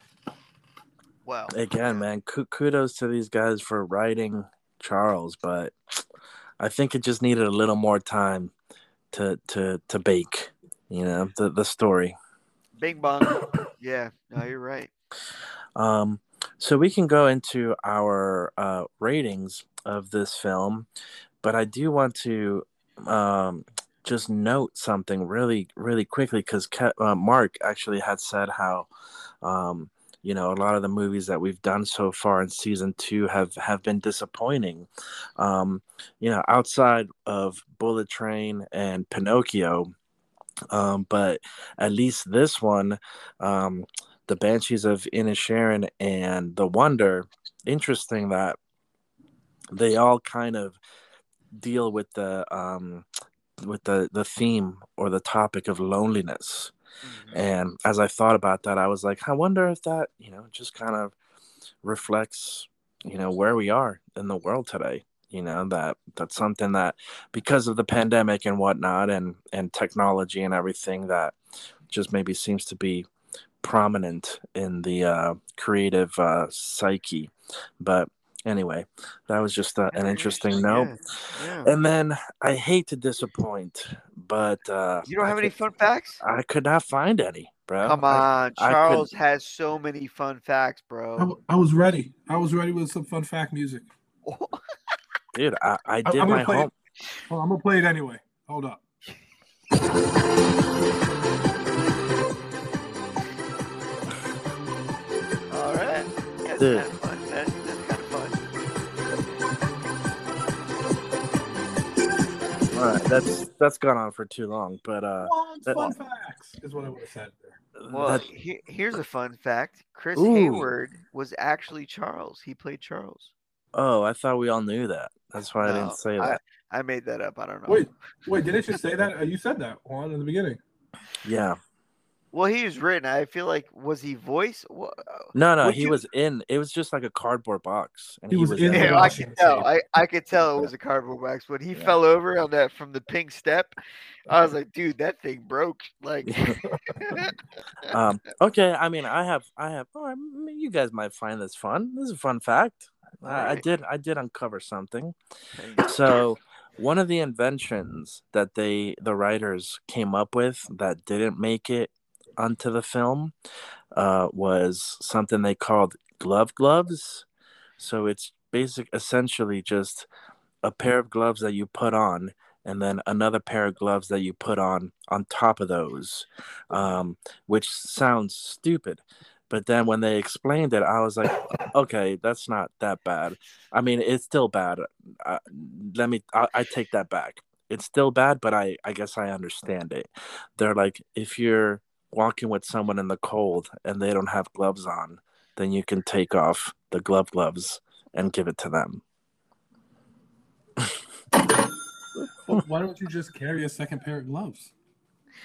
Wow. Again, man, kudos to these guys for writing Charles, but I think it just needed a little more time to to to bake, you know, the the story. Bing bong. yeah, no, you're right. Um, so we can go into our uh, ratings of this film, but I do want to um, just note something really, really quickly because uh, Marc actually had said how, um, you know, a lot of the movies that we've done so far in season two have have been disappointing. Um, you know, outside of Bullet Train and Pinocchio, um, but at least this one, um, the Banshees of Inisherin and The Wonder. Interesting that they all kind of deal with the um, with the the theme or the topic of loneliness. Mm-hmm. And as I thought about that, I was like, I wonder if that you know just kind of reflects you know where we are in the world today you know that that's something that because of the pandemic and whatnot and and technology and everything that just maybe seems to be prominent in the uh, creative uh, psyche but anyway, that was just uh, an interesting note. Yeah, yeah. And then I hate to disappoint, but uh, you don't have any fun facts. I could not find any, bro. Come on, I, Charles I has so many fun facts, bro. I, I, was ready. I was ready with some fun fact music. Dude, I, I did my home. Well, I'm gonna play it anyway. Hold up. All right. Dude. Right, that's that's gone on for too long, but uh, that, fun facts is what I would have said there. Well, that, he, here's a fun fact: Chris ooh. Hayward was actually Charles. He played Charles. Oh, I thought we all knew that. That's why no, I didn't say that. I, I, made that up. I don't know. Wait, wait, did it just say that? Uh, you said that Juan in the beginning. Yeah. Well, he was written. I feel like was he voice? Uh, no, no, he you... was in. It was just like a cardboard box, and he, he was, was in. Yeah, I could tell. I, I could tell it was a cardboard box when he yeah. fell over on that from the pink step. I was like, dude, that thing broke. Like, um, okay. I mean, I have, I have. Oh, I mean, you guys might find this fun. This is a fun fact. I, right. I did, I did uncover something. So one of the inventions that they the writers came up with that didn't make it onto the film uh, was something they called glove gloves. So it's basic, essentially just a pair of gloves that you put on, and then another pair of gloves that you put on on top of those, um, which sounds stupid. But then when they explained it, I was like, okay, that's not that bad. I mean, it's still bad. Uh, let me, I, I take that back. It's still bad, but I, I guess I understand it. They're like, if you're walking with someone in the cold and they don't have gloves on, then you can take off the glove gloves and give it to them. well, why don't you just carry a second pair of gloves?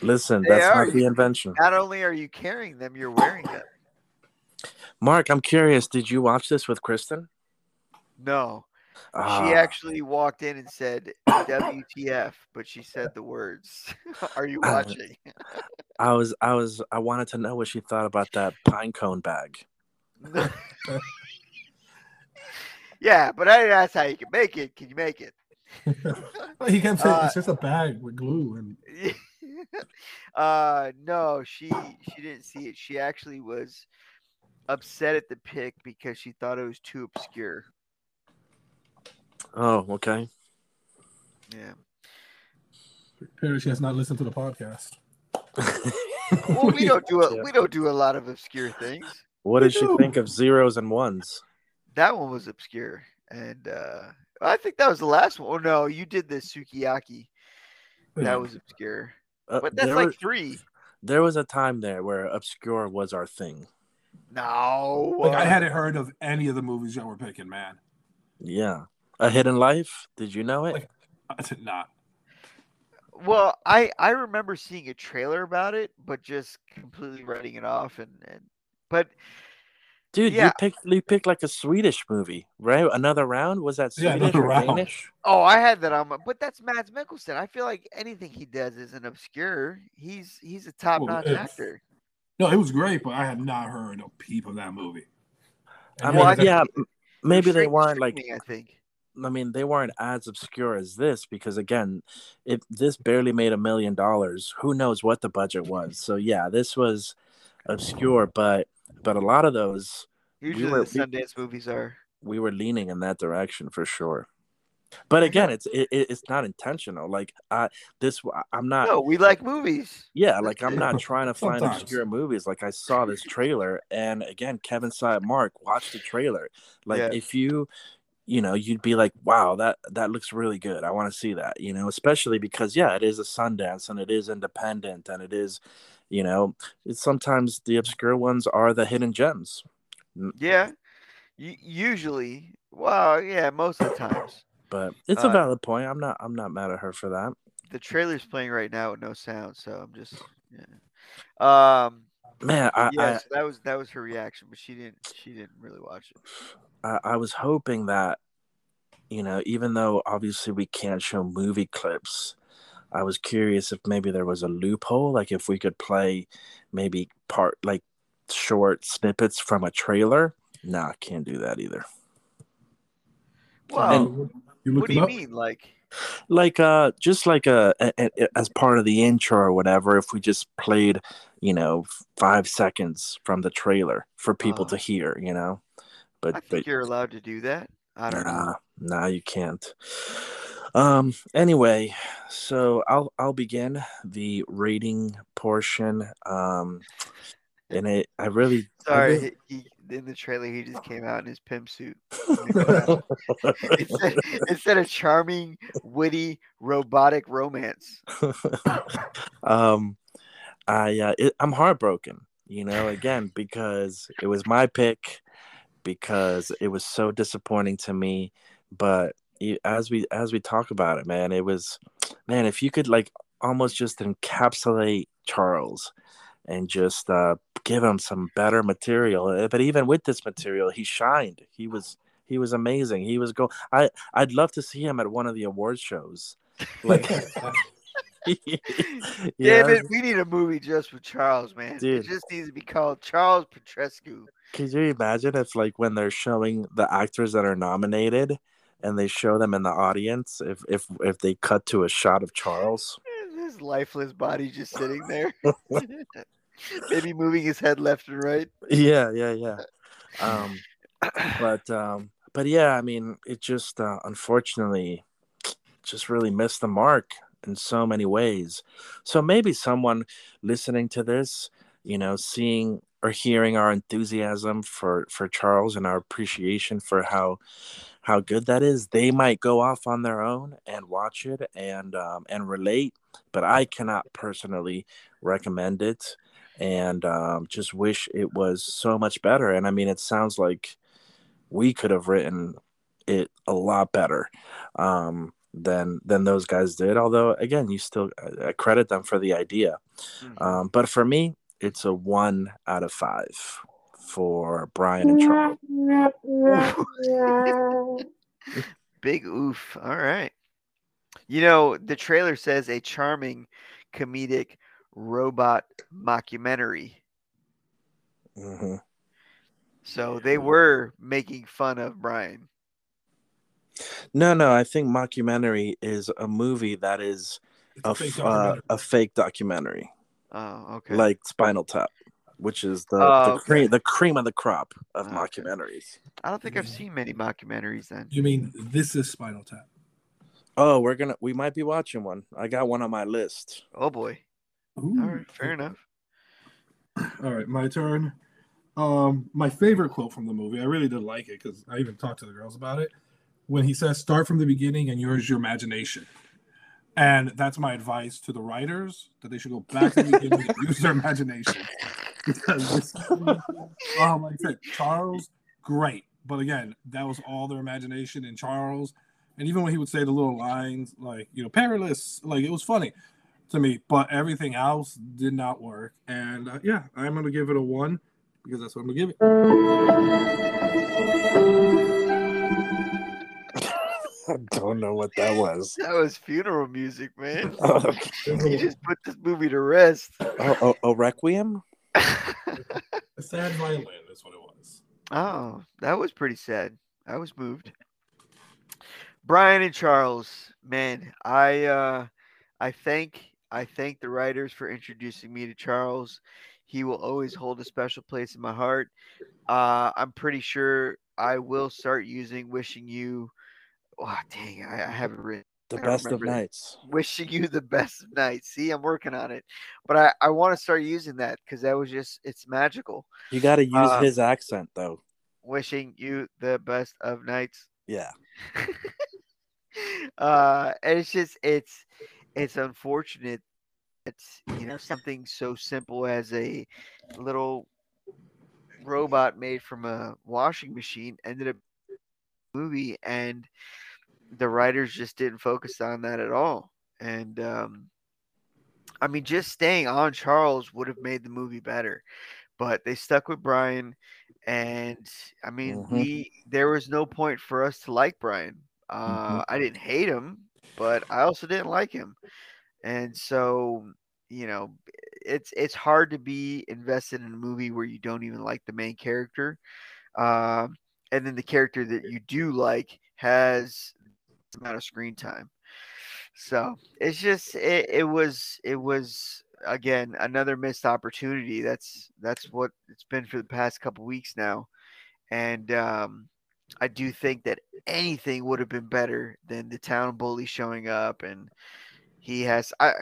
Listen, they that's are. not the invention. Not only are you carrying them, you're wearing them. Marc, I'm curious. Did you watch this with Kristen? No. Uh, she actually walked in and said WTF, but she said the words. Are you watching? I was I was I wanted to know what she thought about that pine cone bag. yeah, but I, that's how you can make it. Can you make it? he kept saying uh, it's just a bag with glue and uh no, she she didn't see it. She actually was upset at the pick because she thought it was too obscure. Oh, okay. Yeah. Apparently, she has not listened to the podcast. well, we don't do a, we don't do a lot of obscure things. What did she think of zeros and ones? That one was obscure, and uh I think that was the last one. Oh no, you did the sukiyaki. That was obscure, uh, but that's like three. There was a time there where obscure was our thing. No, like I hadn't heard of any of the movies y'all were picking, man. Yeah, A Hidden Life. Did you know it? Like, I did not. Well, I I remember seeing a trailer about it, but just completely writing it off. And and but dude, yeah. you picked you picked like a Swedish movie, right? Another round was that Swedish yeah, or round. Danish? Oh, I had that on, my, but that's Mads Mikkelsen. I feel like anything he does isn't obscure. He's he's a top notch well, actor. No, it was great, but I have not heard a peep of that movie. I mean, well, yeah, maybe they weren't like. I think. I mean, they weren't as obscure as this because again, if this barely made a million dollars, who knows what the budget was? So yeah, this was obscure, but but a lot of those usually we were, the Sundance movies are. We were leaning in that direction for sure. But again it's it, it's not intentional. Like i this i'm not no we like movies. Yeah like i'm not trying to find obscure movies. Like i saw this trailer and again kevin side marc watch the trailer. Like yeah. if you you know you'd be like wow that that looks really good i want to see that you know especially because yeah it is a sundance and it is independent and it is you know it's sometimes the obscure ones are the hidden gems yeah usually well yeah most of the times but it's uh, a valid point. I'm not I'm not mad at her for that. The trailer's playing right now with no sound, so I'm just yeah. Um man, I, yeah, I, so that was that was her reaction, but she didn't she didn't really watch it. I, I was hoping that you know, even though obviously we can't show movie clips, I was curious if maybe there was a loophole, like if we could play maybe part like short snippets from a trailer. Nah, I can't do that either. Well, and, what do you up? mean, like? Like uh, just like a, a, a, as part of the intro or whatever. If we just played, you know, five seconds from the trailer for people uh, to hear, you know. But I think but, you're allowed to do that. I don't nah, know. Nah, you can't. Um. Anyway, so I'll I'll begin the rating portion. Um, and it I really sorry I really, he, in the trailer he just came out in his pimp suit. it, said, a charming, witty, robotic romance. um, I uh, it, I'm heartbroken. You know, again because it was my pick, because it was so disappointing to me. But as we as we talk about it, man, it was, man, if you could like almost just encapsulate Charles and just uh, give him some better material. Eh, but even with this material, he shined. He was he was amazing. He was go. I I'd love to see him at one of the award shows. Like, yeah, Damn we need a movie just for Charles, man. Dude. It just needs to be called Charles Petrescu. Could you imagine if, like, when they're showing the actors that are nominated, and they show them in the audience, if if if they cut to a shot of Charles, his lifeless body just sitting there. Maybe moving his head left and right. Yeah, yeah, yeah. Um, but um, but yeah, I mean, it just uh, unfortunately just really missed the mark in so many ways. So maybe someone listening to this, you know, seeing or hearing our enthusiasm for for Charles and our appreciation for how how good that is, they might go off on their own and watch it and um, and relate. But I cannot personally recommend it, and um, just wish it was so much better. And I mean, it sounds like we could have written it a lot better um, than than those guys did. Although, again, you still uh, credit them for the idea. Mm-hmm. Um, but for me, it's a one out of five for Brian and Charles. Big oof. All right. You know, the trailer says a charming comedic robot mockumentary. Mm-hmm. So they were making fun of Brian. No, no, I think mockumentary is a movie that is a, fake uh, a fake documentary. Oh, okay. Like Spinal Tap, which is the oh, the okay. cream the cream of the crop of oh, mockumentaries. I don't think I've seen many mockumentaries then. You mean this is Spinal Tap? Oh, we're gonna we might be watching one. I got one on my list. Oh boy. Ooh. All right, fair enough. All right, my turn. Um, my favorite quote from the movie, I really did like it because I even talked to the girls about it. When he says, "Start from the beginning and yours your imagination." And that's my advice to the writers that they should go back to the beginning and use their imagination. Because um, like I said, Charles, great. But again, that was all their imagination in Charles. And even when he would say the little lines like, you know, perilous, like it was funny to me. But everything else did not work. And uh, yeah, I'm going to give it a one because that's what I'm going to give it. I don't know what that was. That was funeral music, man. you just put this movie to rest. Oh, oh, oh Requiem? a sad violin is what it was. Oh, that was pretty sad. I was moved. Brian and Charles, man, I uh I thank I thank the writers for introducing me to Charles. He will always hold a special place in my heart. Uh, I'm pretty sure I will start using "Wishing You" Oh, dang, I, I haven't written. The best of nights. Wishing you the best of nights. See, I'm working on it, but I, I want to start using that because that was just it's magical. You got to use uh, his accent though. Wishing you the best of nights. Yeah. uh, and it's just it's it's unfortunate. It's you know something so simple as a little robot made from a washing machine ended up movie and the writers just didn't focus on that at all. And um, I mean, just staying on Charles would have made the movie better, but they stuck with Brian. And I mean, mm-hmm. we there was no point for us to like Brian. Uh, mm-hmm. I didn't hate him, but I also didn't like him. And so, you know, it's it's hard to be invested in a movie where you don't even like the main character. Uh, and then the character that you do like has amount of screen time. So it's just it, it was it was again another missed opportunity. That's that's what it's been for the past couple weeks now, and um, I do think that anything would have been better than the town bully showing up and he has I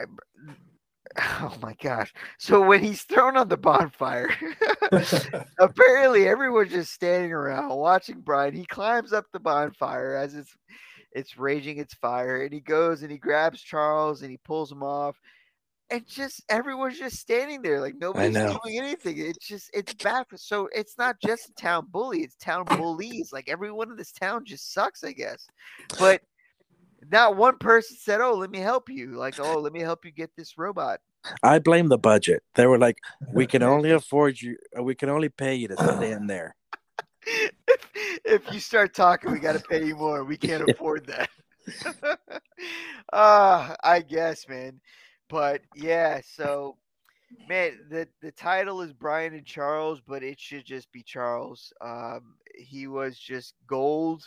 Oh my gosh. So when he's thrown on the bonfire, apparently everyone's just standing around watching Brian. He climbs up the bonfire as it's it's raging its fire, and he goes and he grabs Charles and he pulls him off. And just everyone's just standing there like nobody's doing anything. It's just it's bad. For, So it's not just a town bully, it's town bullies. Like everyone in this town just sucks, I guess. But not one person said, "Oh, let me help you." Like, "Oh, let me help you get this robot." I blame the budget. They were like, "We can only afford you. We can only pay you to stand there." if, you start talking, we got to pay you more. We can't afford that. uh, I guess, man. But yeah, so man, the the title is Brian and Charles, but it should just be Charles. Um, he was just gold.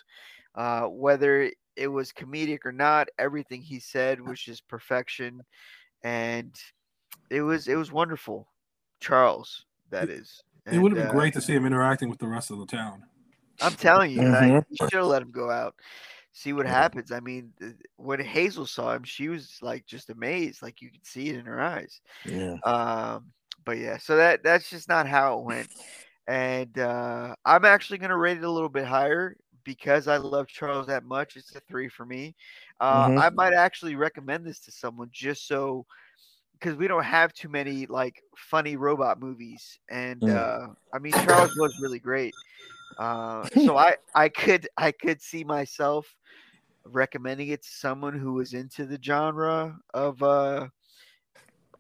Uh, whether it was comedic or not, everything he said was just perfection, and it was it was wonderful. Charles, that is. And, it would have been uh, great to see him interacting with the rest of the town. I'm telling you, mm-hmm. you should have let him go out, see what happens. I mean, when Hazel saw him, she was like just amazed, like you could see it in her eyes. Yeah. Um, but yeah, so that that's just not how it went. And uh, I'm actually gonna rate it a little bit higher because I love Charles that much. It's a three for me. Uh, mm-hmm. I might actually recommend this to someone just so because we don't have too many like funny robot movies, and mm. uh, I mean Charles was really great. Uh, so I I could I could see myself recommending it to someone who was into the genre of uh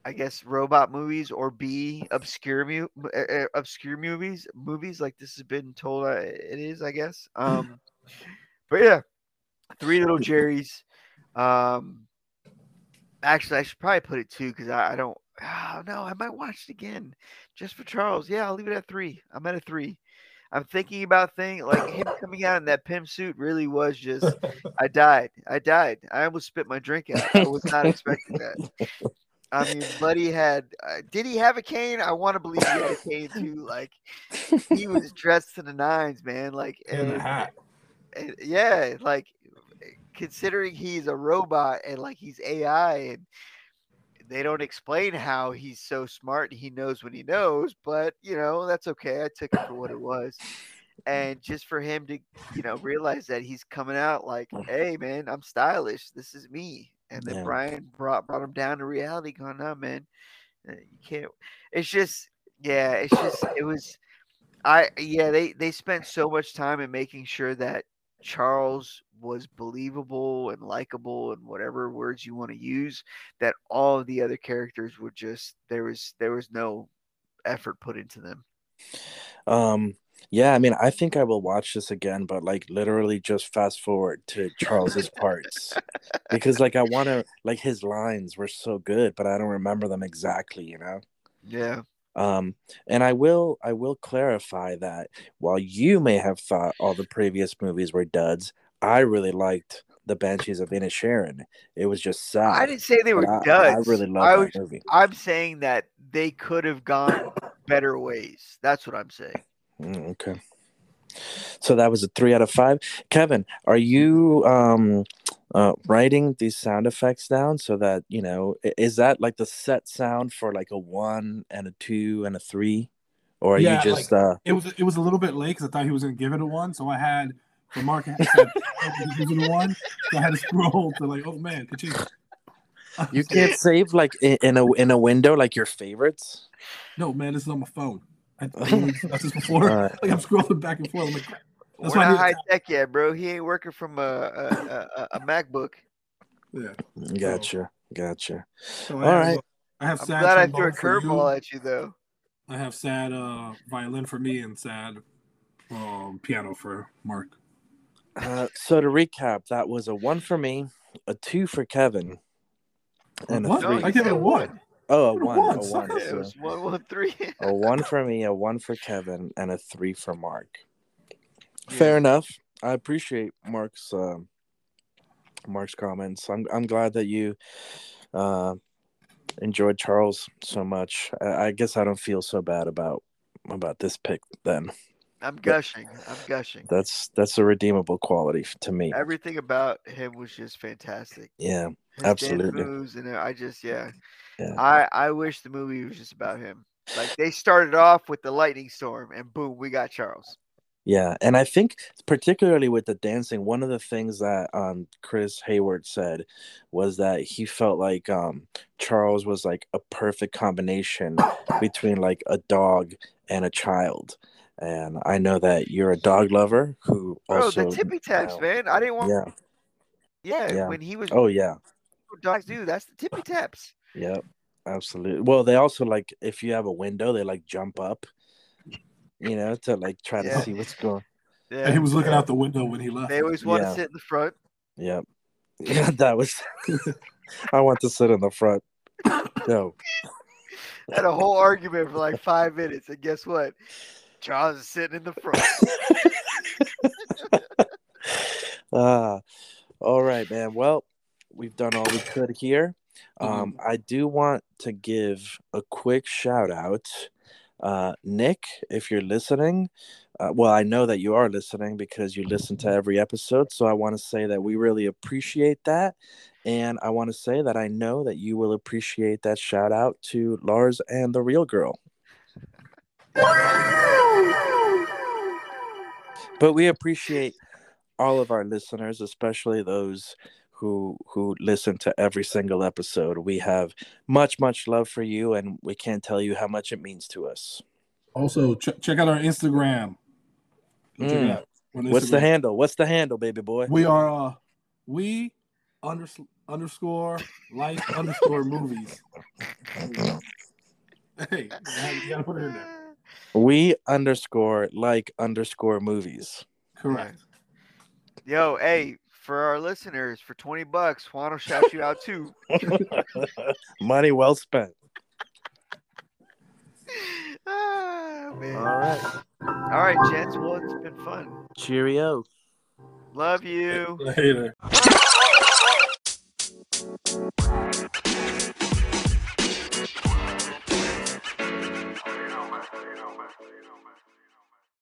I guess robot movies or B obscure mu- uh, obscure movies movies like this has been told uh, it is I guess. Um but yeah three little Jerry's um actually I should probably put it two because I, I don't oh no I might watch it again just for Charles yeah I'll leave it at three. I'm at a three I'm thinking about thing like him coming out in that pimp suit really was just I died. I died. I almost spit my drink out. I was not expecting that. I mean, Buddy had uh, did he have a cane? I want to believe he had a cane too. Like he was dressed to the nines, man. Like and, a hat. And, yeah, like considering he's a robot and like he's AI and they don't explain how he's so smart and he knows what he knows, but you know, that's okay. I took it for what it was. And just for him to, you know, realize that he's coming out like, hey man, I'm stylish. This is me. And then yeah. Brian brought brought him down to reality, going, no, man, uh, you can't it's just yeah, it's just it was I yeah, they they spent so much time in making sure that Charles was believable and likable and whatever words you want to use that all of the other characters were just there was there was no effort put into them. Um yeah i mean i think i will watch this again but like literally just fast forward to charles's parts. Because like i want to like his lines were so good but i don't remember them exactly you know? Yeah um, and I will I will clarify that while you may have thought all the previous movies were duds, I really liked the Banshees of Inisherin. It was just sad. I didn't say they were duds. I, I, really loved that movie. I'm saying that they could have gone better ways. That's what I'm saying. Mm, okay. So that was a three out of five. Kevin, are you um, uh, writing these sound effects down so that you know is that like the set sound for like a one and a two and a three, or are yeah, you just? Like, uh... It was it was a little bit late because I thought he was going to give it a one, so I had the Marc had said it a one, so I had to scroll to like, oh man, You can't save like in a in a window like your favorites. No, man, this is on my phone. I, I that's just before. Right. Like I'm scrolling back and forth. I'm like, that's We're not high tech yet, bro. He ain't working from a a, a, a MacBook. Yeah. Gotcha. Gotcha. So All I have, right. I have. I'm glad I threw a curveball at you, though. I have sad uh, violin for me and sad um, piano for Marc. Uh, so to recap, that was a one for me, a two for Kevin, and what? a three. I give it a one. Oh, a one, a one. Yeah, it was one, one, three. a one for me, a one for Kevin, and a three for Marc. Yeah. Fair enough. I appreciate Marc's uh, Marc's comments. I'm I'm glad that you uh, enjoyed Charles so much. I, I guess I don't feel so bad about about this pick then. I'm gushing. I'm gushing. That's that's a redeemable quality to me. Everything about him was just fantastic. Yeah, His absolutely. Moves and I just yeah. yeah. I I wish the movie was just about him. Like they started off with the lightning storm, and boom, we got Charles. Yeah, and I think particularly with the dancing, one of the things that um, Chris Hayward said was that he felt like um, Charles was like a perfect combination between like a dog and a child. And I know that you're a dog lover who Bro, also the tippy taps, you know, man. I didn't want. Yeah. yeah. Yeah. When he was. Oh yeah. Dogs do. That's the tippy taps. Yep. Absolutely. Well, they also like if you have a window, they like jump up. You know, to like try yeah. to see what's going. Yeah. And he was looking out the window when he left. They always want yeah. to sit in the front. Yep. Yeah, that was. I want to sit in the front. No. Had a whole argument for like five minutes, and guess what? Charles is sitting in the front. Ah, uh, all right, man. Well, we've done all we could here. Um, mm-hmm. I do want to give a quick shout out. Uh, Nick, if you're listening, Uh, well, I know that you are listening because you listen to every episode. So I want to say that we really appreciate that. And I want to say that I know that you will appreciate that shout out to Lars and the real girl. But we appreciate all of our listeners, especially those who who listen to every single episode. We have much much love for you, and we can't tell you how much it means to us. Also, ch- check out our Instagram. Mm. Out What's the handle? What's the handle, baby boy? We are uh we under, underscore life underscore movies. Hey, you gotta put it in there. We underscore like underscore movies. Correct. Yo, hey, for our listeners, for 20 bucks, Juan will shout you out too. Money well spent. Ah, All right. All right, gents. Well, it's been fun. Cheerio. Love you. Later. you know, man.